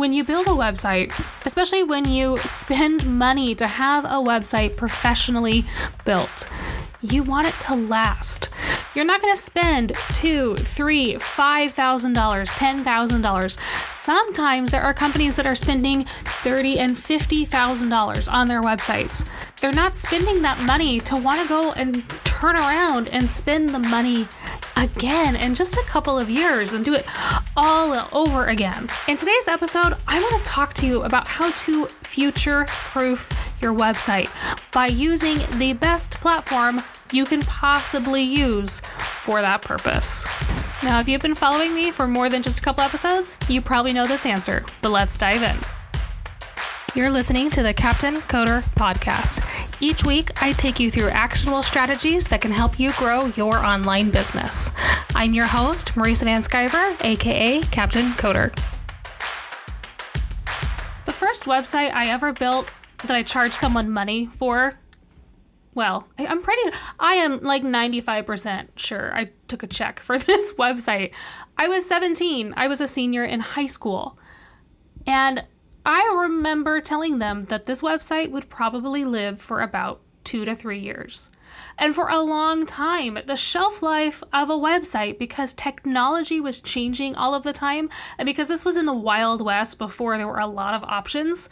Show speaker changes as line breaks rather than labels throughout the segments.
When you build a website, especially when you spend money to have a website professionally built, you want it to last. You're not going to spend two, three, five thousand dollars, ten thousand dollars. Sometimes there are companies that are spending thirty and fifty thousand dollars on their websites. They're not spending that money to want to go and turn around and spend the money again in just a couple of years and do it all over again. In today's episode, I want to talk to you about how to future proof your website by using the best platform you can possibly use for that purpose. Now, if you've been following me for more than just a couple episodes, you probably know this answer, but let's dive in. You're listening to the Captain Coder Podcast. Each week, I take you through actionable strategies that can help you grow your online business. I'm your host, Marisa VanSkiver, aka Captain Coder. The first website I ever built that I charged someone money for. Well, I'm pretty, I am like 95% sure I took a check for this website. I was 17, I was a senior in high school. And I remember telling them that this website would probably live for about two to three years. And for a long time, the shelf life of a website, because technology was changing all of the time, and because this was in the Wild West before there were a lot of options,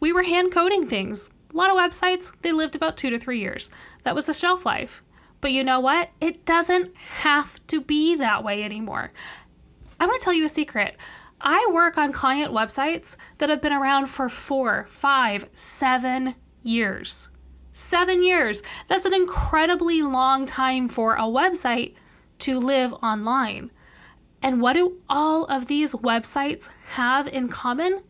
we were hand coding things. A lot of websites, they lived about two to three years. That was the shelf life. But you know what? It doesn't have to be that way anymore. I want to tell you a secret. I work on client websites that have been around for four, five, seven years. Seven years. That's an incredibly long time for a website to live online. And what do all of these websites have in common?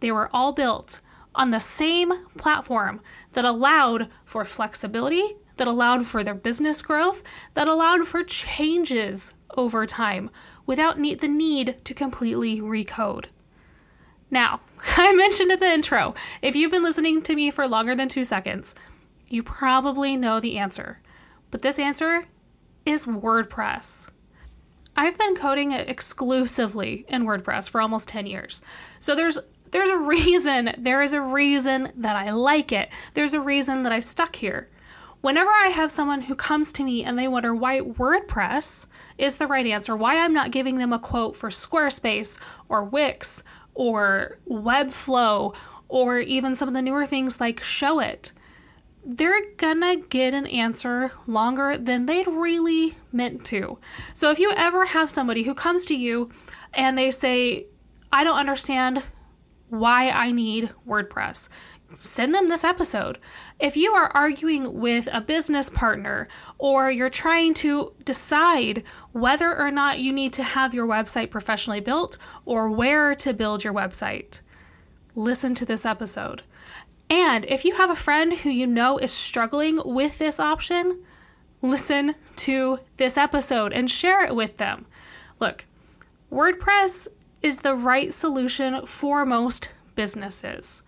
They were all built on the same platform that allowed for flexibility, that allowed for their business growth, that allowed for changes over time without need, the need to completely recode. Now, I mentioned in the intro, if you've been listening to me for longer than two seconds, you probably know the answer. But this answer is WordPress. I've been coding exclusively in WordPress for almost 10 years. So there's there's a reason, there is a reason that I like it. There's a reason that I've stuck here. Whenever I have someone who comes to me and they wonder why WordPress is the right answer, why I'm not giving them a quote for Squarespace or Wix or Webflow or even some of the newer things like Showit, they're gonna get an answer longer than they'd really meant to. So if you ever have somebody who comes to you and they say, I don't understand why I need WordPress. Send them this episode. If you are arguing with a business partner or you're trying to decide whether or not you need to have your website professionally built or where to build your website, listen to this episode. And if you have a friend who you know is struggling with this option, listen to this episode and share it with them. Look, WordPress is the right solution for most businesses.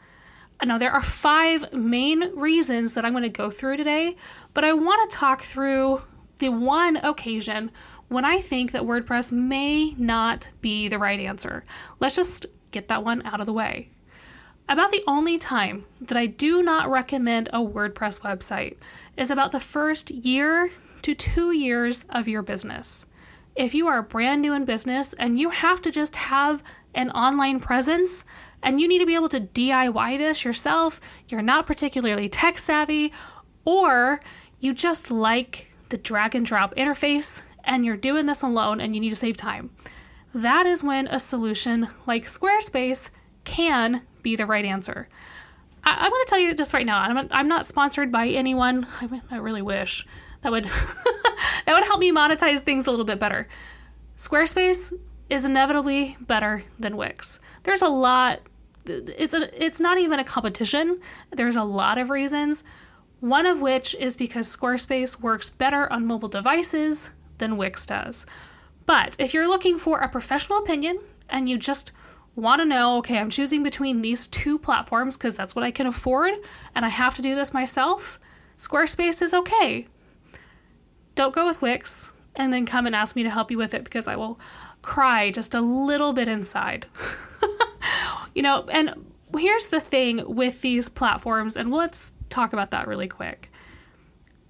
Now, there are five main reasons that I'm going to go through today, but I want to talk through the one occasion when I think that WordPress may not be the right answer. Let's just get that one out of the way. About the only time that I do not recommend a WordPress website is about the first year to two years of your business if you are brand new in business and you have to just have an online presence and you need to be able to DIY this yourself, you're not particularly tech savvy, or you just like the drag and drop interface and you're doing this alone and you need to save time. That is when a solution like Squarespace can be the right answer. I, am going to tell you just right now, I'm, I'm not sponsored by anyone. I, I really wish that would that would help me monetize things a little bit better. Squarespace is inevitably better than Wix. There's a lot it's a it's not even a competition. There's a lot of reasons. One of which is because Squarespace works better on mobile devices than Wix does. But if you're looking for a professional opinion and you just want to know, okay, I'm choosing between these two platforms because that's what I can afford and I have to do this myself, Squarespace is okay don't go with Wix and then come and ask me to help you with it because I will cry just a little bit inside. You know, and here's the thing with these platforms, and let's talk about that really quick.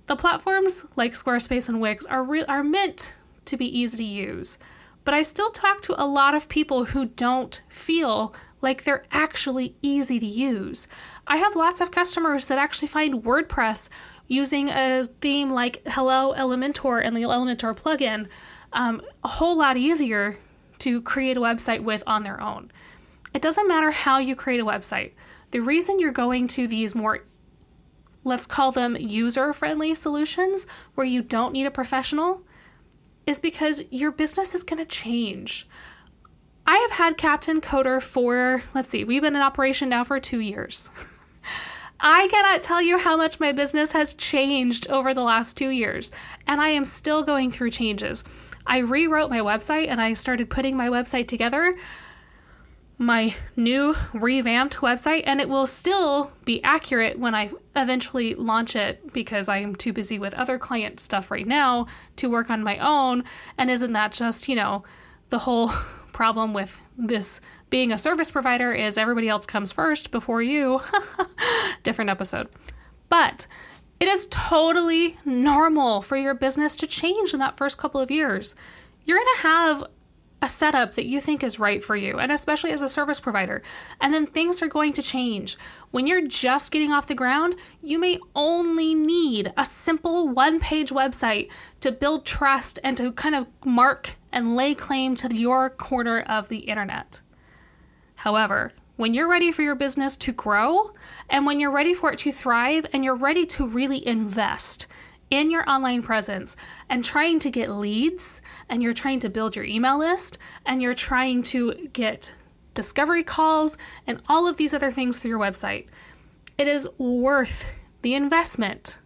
The platforms like Squarespace and Wix are re- are meant to be easy to use, but I still talk to a lot of people who don't feel like they're actually easy to use. I have lots of customers that actually find WordPress using a theme like Hello Elementor and the Elementor plugin um, a whole lot easier to create a website with on their own. It doesn't matter how you create a website. The reason you're going to these more, let's call them user friendly solutions where you don't need a professional is because your business is going to change. I have had Captain Coder for, let's see, we've been in operation now for two years. I cannot tell you how much my business has changed over the last two years, and I am still going through changes. I rewrote my website and I started putting my website together, my new revamped website, and it will still be accurate when I eventually launch it because I am too busy with other client stuff right now to work on my own. And isn't that just, you know, the whole problem with this being a service provider is everybody else comes first before you. Different episode. But it is totally normal for your business to change in that first couple of years. You're going to have a setup that you think is right for you, and especially as a service provider. And then things are going to change. When you're just getting off the ground, you may only need a simple one page website to build trust and to kind of mark and lay claim to your corner of the internet. However, when you're ready for your business to grow and when you're ready for it to thrive and you're ready to really invest in your online presence and trying to get leads and you're trying to build your email list and you're trying to get discovery calls and all of these other things through your website, it is worth the investment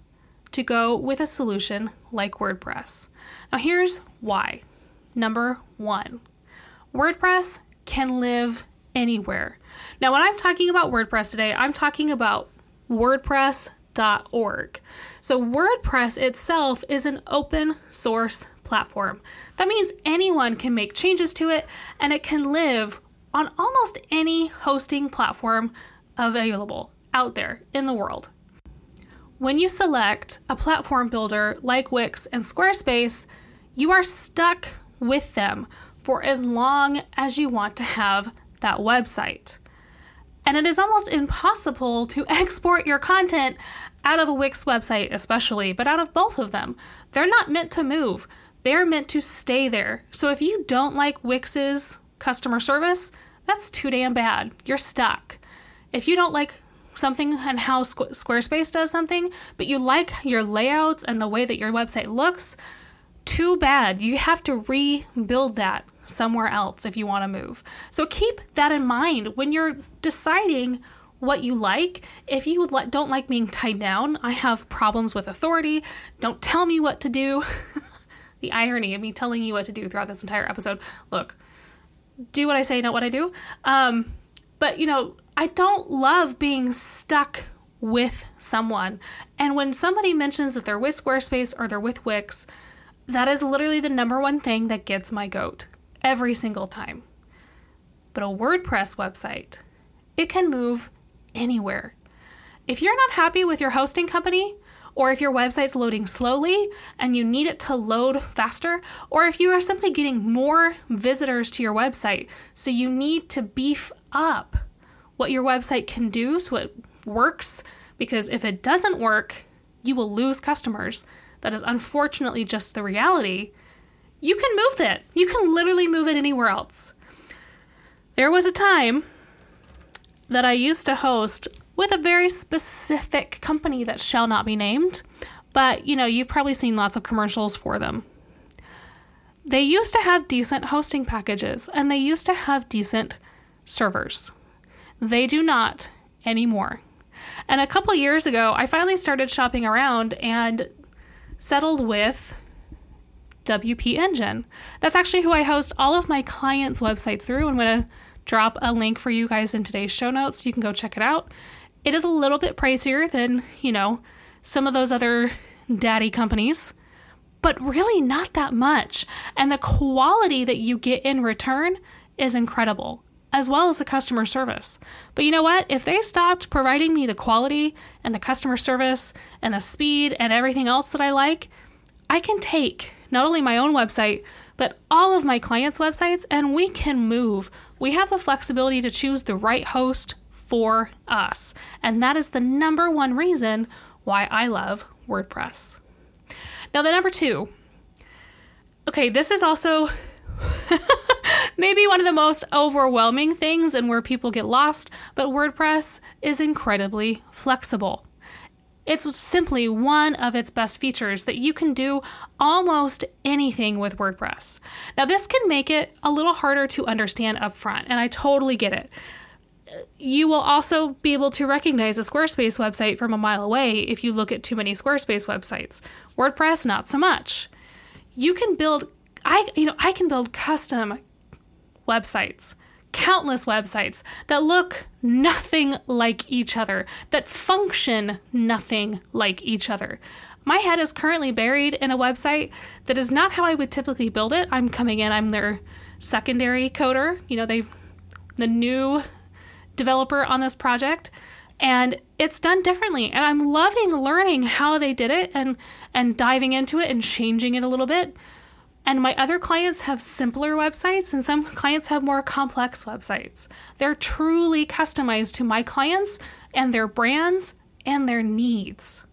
to go with a solution like WordPress. Now, here's why. Number one, WordPress can live anywhere. Now, when I'm talking about WordPress today, I'm talking about WordPress.org. So, WordPress itself is an open source platform. That means anyone can make changes to it and it can live on almost any hosting platform available out there in the world. When you select a platform builder like Wix and Squarespace, you are stuck with them for as long as you want to have that website. And it is almost impossible to export your content out of a Wix website, especially, but out of both of them. They're not meant to move, they're meant to stay there. So if you don't like Wix's customer service, that's too damn bad. You're stuck. If you don't like something and how Squarespace does something, but you like your layouts and the way that your website looks, too bad. You have to rebuild that somewhere else if you want to move. So keep that in mind when you're deciding what you like. If you don't like being tied down, I have problems with authority. Don't tell me what to do. the irony of me telling you what to do throughout this entire episode. Look, do what I say, not what I do. Um, but you know, I don't love being stuck with someone. And when somebody mentions that they're with Squarespace or they're with Wix, that is literally the number one thing that gets my goat every single time. But a WordPress website, it can move anywhere. If you're not happy with your hosting company, or if your website's loading slowly and you need it to load faster, or if you are simply getting more visitors to your website, so you need to beef up what your website can do so it works, because if it doesn't work, you will lose customers. That is unfortunately just the reality you can move it. You can literally move it anywhere else. There was a time that I used to host with a very specific company that shall not be named, but you know, you've probably seen lots of commercials for them. They used to have decent hosting packages and they used to have decent servers. They do not anymore. And a couple years ago, I finally started shopping around and settled with WP Engine. That's actually who I host all of my clients' websites through. I'm going to drop a link for you guys in today's show notes. You can go check it out. It is a little bit pricier than, you know, some of those other daddy companies, but really not that much. And the quality that you get in return is incredible. as well as the customer service. But you know what? If they stopped providing me the quality and the customer service and the speed and everything else that I like, I can take not only my own website, but all of my clients' websites and we can move. We have the flexibility to choose the right host for us. And that is the number one reason why I love WordPress. Now, the number two. Okay, this is also maybe one of the most overwhelming things and where people get lost, but WordPress is incredibly flexible. It's simply one of its best features that you can do almost anything with WordPress. Now, this can make it a little harder to understand upfront, and I totally get it. You will also be able to recognize a Squarespace website from a mile away if you look at too many Squarespace websites. WordPress, not so much. You can build I you know, I can build custom websites, countless websites that look nothing like each other, that function nothing like each other. My head is currently buried in a website that is not how I would typically build it. I'm coming in, I'm their secondary coder. You know, they've the new developer on this project and it's done differently and i'm loving learning how they did it and and diving into it and changing it a little bit and my other clients have simpler websites, and some clients have more complex websites. They're truly customized to my clients and their brands and their needs.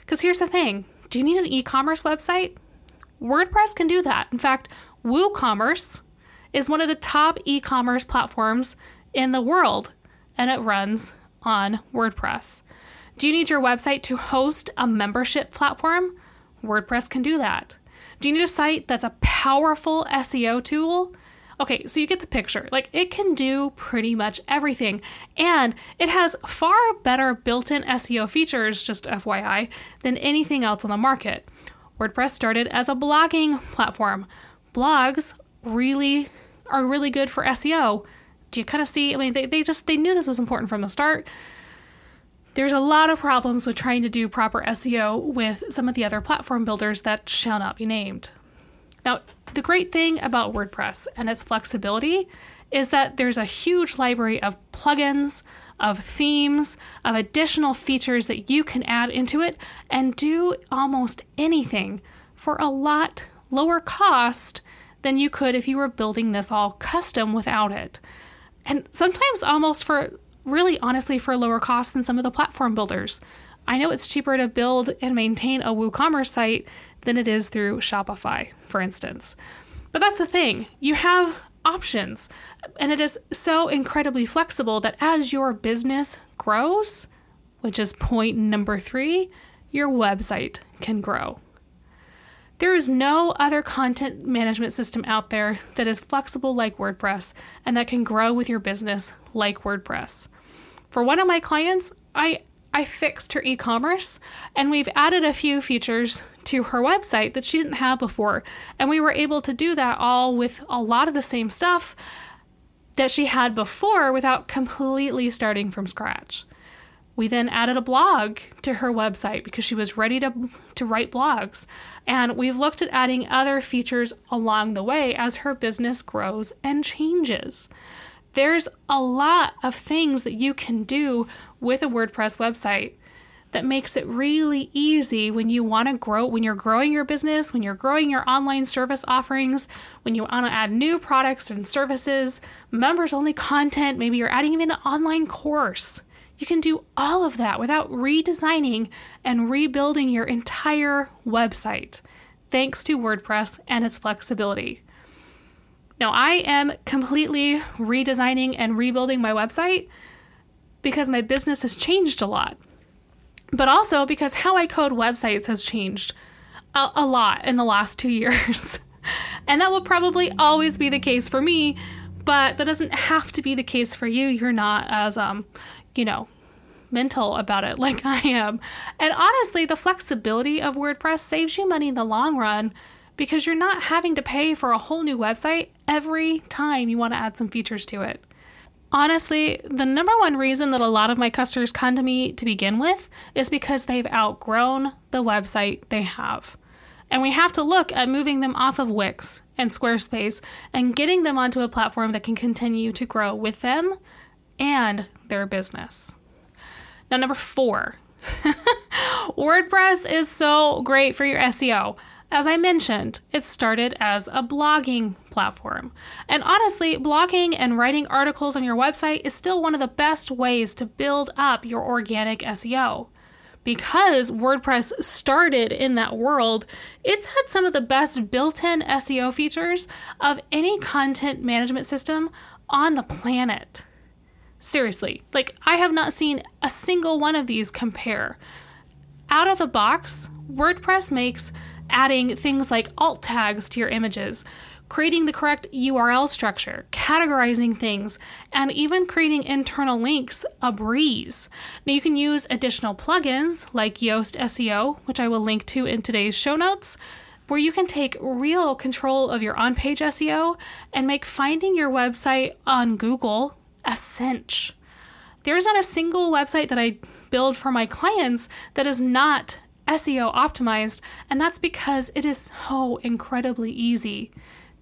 Because here's the thing do you need an e commerce website? WordPress can do that. In fact, WooCommerce is one of the top e commerce platforms in the world, and it runs on WordPress. Do you need your website to host a membership platform? WordPress can do that. Do you need a site that's a powerful SEO tool? Okay, so you get the picture. Like it can do pretty much everything. And it has far better built in SEO features, just FYI, than anything else on the market. WordPress started as a blogging platform. Blogs really are really good for SEO. Do you kind of see? I mean, they, they just they knew this was important from the start. There's a lot of problems with trying to do proper SEO with some of the other platform builders that shall not be named. Now, the great thing about WordPress and its flexibility is that there's a huge library of plugins, of themes, of additional features that you can add into it and do almost anything for a lot lower cost than you could if you were building this all custom without it. And sometimes almost for really honestly for lower cost than some of the platform builders. I know it's cheaper to build and maintain a WooCommerce site than it is through Shopify, for instance. But that's the thing, you have options, and it is so incredibly flexible that as your business grows, which is point number three, your website can grow. There is no other content management system out there that is flexible like WordPress and that can grow with your business like WordPress. For one of my clients, I I fixed her e-commerce and we've added a few features to her website that she didn't have before. And we were able to do that all with a lot of the same stuff that she had before without completely starting from scratch. We then added a blog to her website because she was ready to, to write blogs. And we've looked at adding other features along the way as her business grows and changes. There's a lot of things that you can do with a WordPress website that makes it really easy when you want to grow, when you're growing your business, when you're growing your online service offerings, when you want to add new products and services, members only content, maybe you're adding even an online course. You can do all of that without redesigning and rebuilding your entire website, thanks to WordPress and its flexibility. Now, I am completely redesigning and rebuilding my website because my business has changed a lot, but also because how I code websites has changed a, a lot in the last two years. and that will probably always be the case for me, but that doesn't have to be the case for you. You're not as, um, you know, mental about it like I am. And honestly, the flexibility of WordPress saves you money in the long run because you're not having to pay for a whole new website every time you want to add some features to it. Honestly, the number one reason that a lot of my customers come to me to begin with is because they've outgrown the website they have. And we have to look at moving them off of Wix and Squarespace and getting them onto a platform that can continue to grow with them and their business. Now, number four, WordPress is so great for your SEO. As I mentioned, it started as a blogging platform. And honestly, blogging and writing articles on your website is still one of the best ways to build up your organic SEO because WordPress started in that world, it's had some of the best built in SEO features of any content management system on the planet. Seriously, like I have not seen a single one of these compare. Out of the box, WordPress makes adding things like alt tags to your images, creating the correct URL structure, categorizing things, and even creating internal links a breeze. Now, you can use additional plugins like Yoast SEO, which I will link to in today's show notes, where you can take real control of your on page SEO and make finding your website on Google a cinch. There's not a single website that I build for my clients that is not SEO optimized, and that's because it is so incredibly easy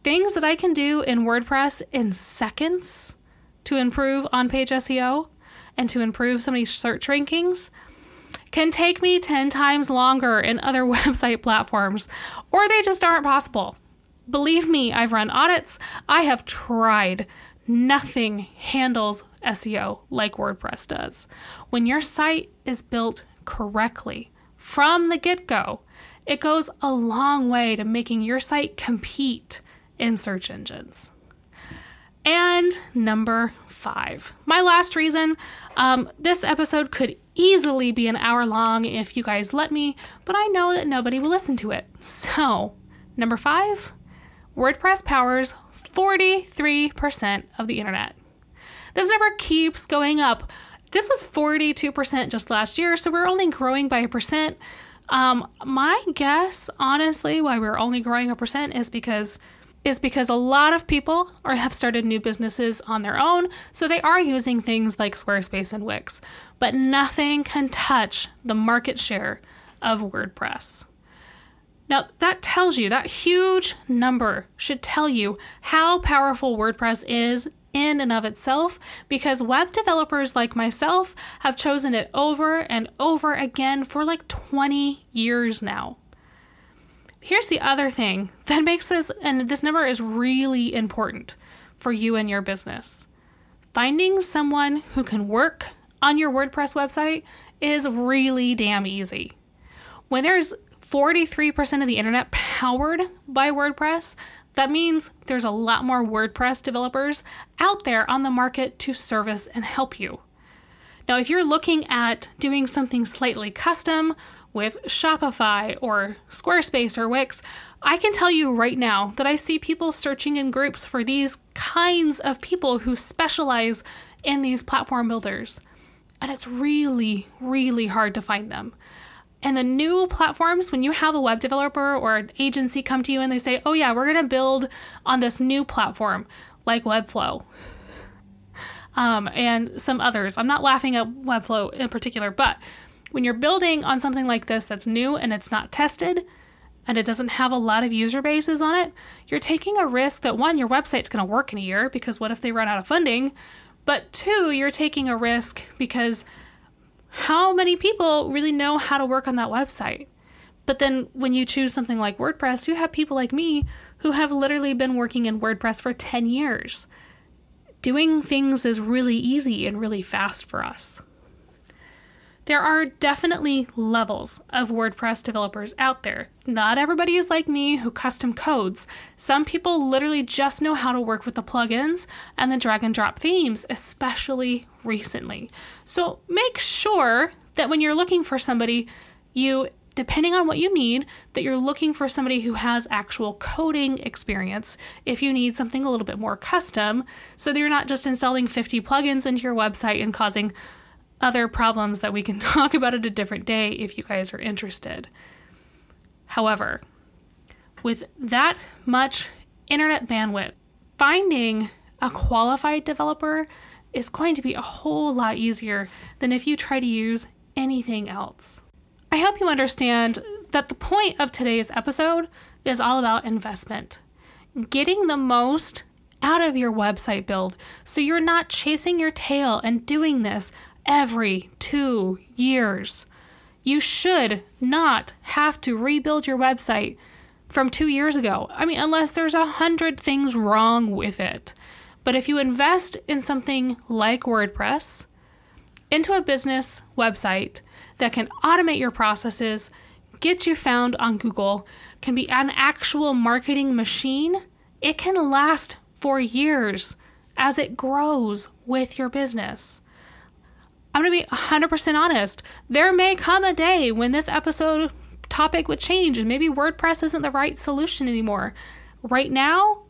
things that I can do in WordPress in seconds to improve on page SEO and to improve some of these search rankings can take me 10 times longer in other website platforms, or they just aren't possible. Believe me, I've run audits, I have tried. Nothing handles SEO like WordPress does. When your site is built correctly from the get go, it goes a long way to making your site compete in search engines. And number five, my last reason. Um, this episode could easily be an hour long if you guys let me, but I know that nobody will listen to it. So, number five, WordPress powers 43% of the internet. This number keeps going up. This was 42% just last year, so we're only growing by a percent. Um, my guess, honestly, why we're only growing a percent is because is because a lot of people are have started new businesses on their own, so they are using things like Squarespace and Wix, but nothing can touch the market share of WordPress. Now, that tells you, that huge number should tell you how powerful WordPress is in and of itself because web developers like myself have chosen it over and over again for like 20 years now. Here's the other thing that makes this, and this number is really important for you and your business. Finding someone who can work on your WordPress website is really damn easy. When there's 43% of the internet powered by WordPress, that means there's a lot more WordPress developers out there on the market to service and help you. Now, if you're looking at doing something slightly custom with Shopify or Squarespace or Wix, I can tell you right now that I see people searching in groups for these kinds of people who specialize in these platform builders. And it's really, really hard to find them. And the new platforms, when you have a web developer or an agency come to you and they say, oh, yeah, we're going to build on this new platform like Webflow um, and some others. I'm not laughing at Webflow in particular, but when you're building on something like this that's new and it's not tested and it doesn't have a lot of user bases on it, you're taking a risk that one, your website's going to work in a year because what if they run out of funding? But two, you're taking a risk because how many people really know how to work on that website? But then when you choose something like WordPress, you have people like me who have literally been working in WordPress for 10 years. Doing things is really easy and really fast for us. There are definitely levels of WordPress developers out there. Not everybody is like me who custom codes. Some people literally just know how to work with the plugins and the drag and drop themes, especially recently. So make sure that when you're looking for somebody, you depending on what you need, that you're looking for somebody who has actual coding experience if you need something a little bit more custom, so that you're not just installing 50 plugins into your website and causing other problems that we can talk about at a different day if you guys are interested. However, with that much internet bandwidth, finding a qualified developer is going to be a whole lot easier than if you try to use anything else. I hope you understand that the point of today's episode is all about investment. Getting the most out of your website build so you're not chasing your tail and doing this every two years. You should not have to rebuild your website from two years ago. I mean, unless there's a hundred things wrong with it. But if you invest in something like WordPress, into a business website that can automate your processes, get you found on Google, can be an actual marketing machine, it can last for years as it grows with your business. I'm going to be 100% honest. There may come a day when this episode topic would change and maybe WordPress isn't the right solution anymore. Right now,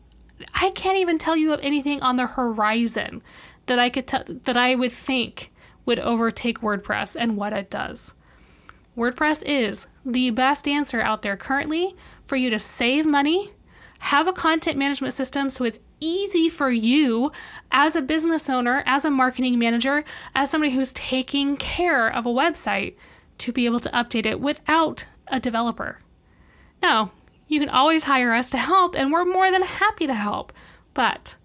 I can't even tell you of anything on the horizon that I could t- that I would think would overtake WordPress and what it does. WordPress is the best answer out there currently for you to save money, have a content management system so it's easy for you as a business owner, as a marketing manager, as somebody who's taking care of a website to be able to update it without a developer. Now, you can always hire us to help, and we're more than happy to help. But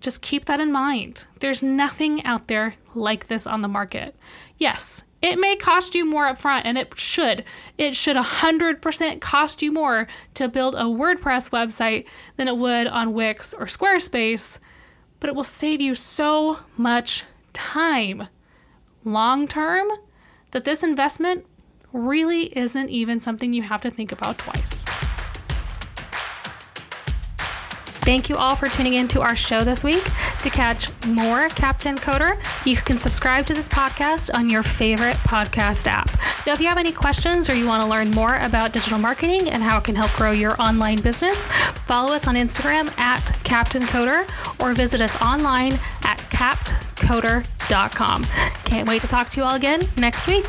just keep that in mind. There's nothing out there like this on the market. Yes, it may cost you more upfront, and it should. It should 100% cost you more to build a WordPress website than it would on Wix or Squarespace, but it will save you so much time long term that this investment really isn't even something you have to think about twice. Thank you all for tuning in to our show this week. To catch more Captain Coder, you can subscribe to this podcast on your favorite podcast app. Now, if you have any questions or you want to learn more about digital marketing and how it can help grow your online business, follow us on Instagram at Captain Coder or visit us online at captcoder.com. Can't wait to talk to you all again next week.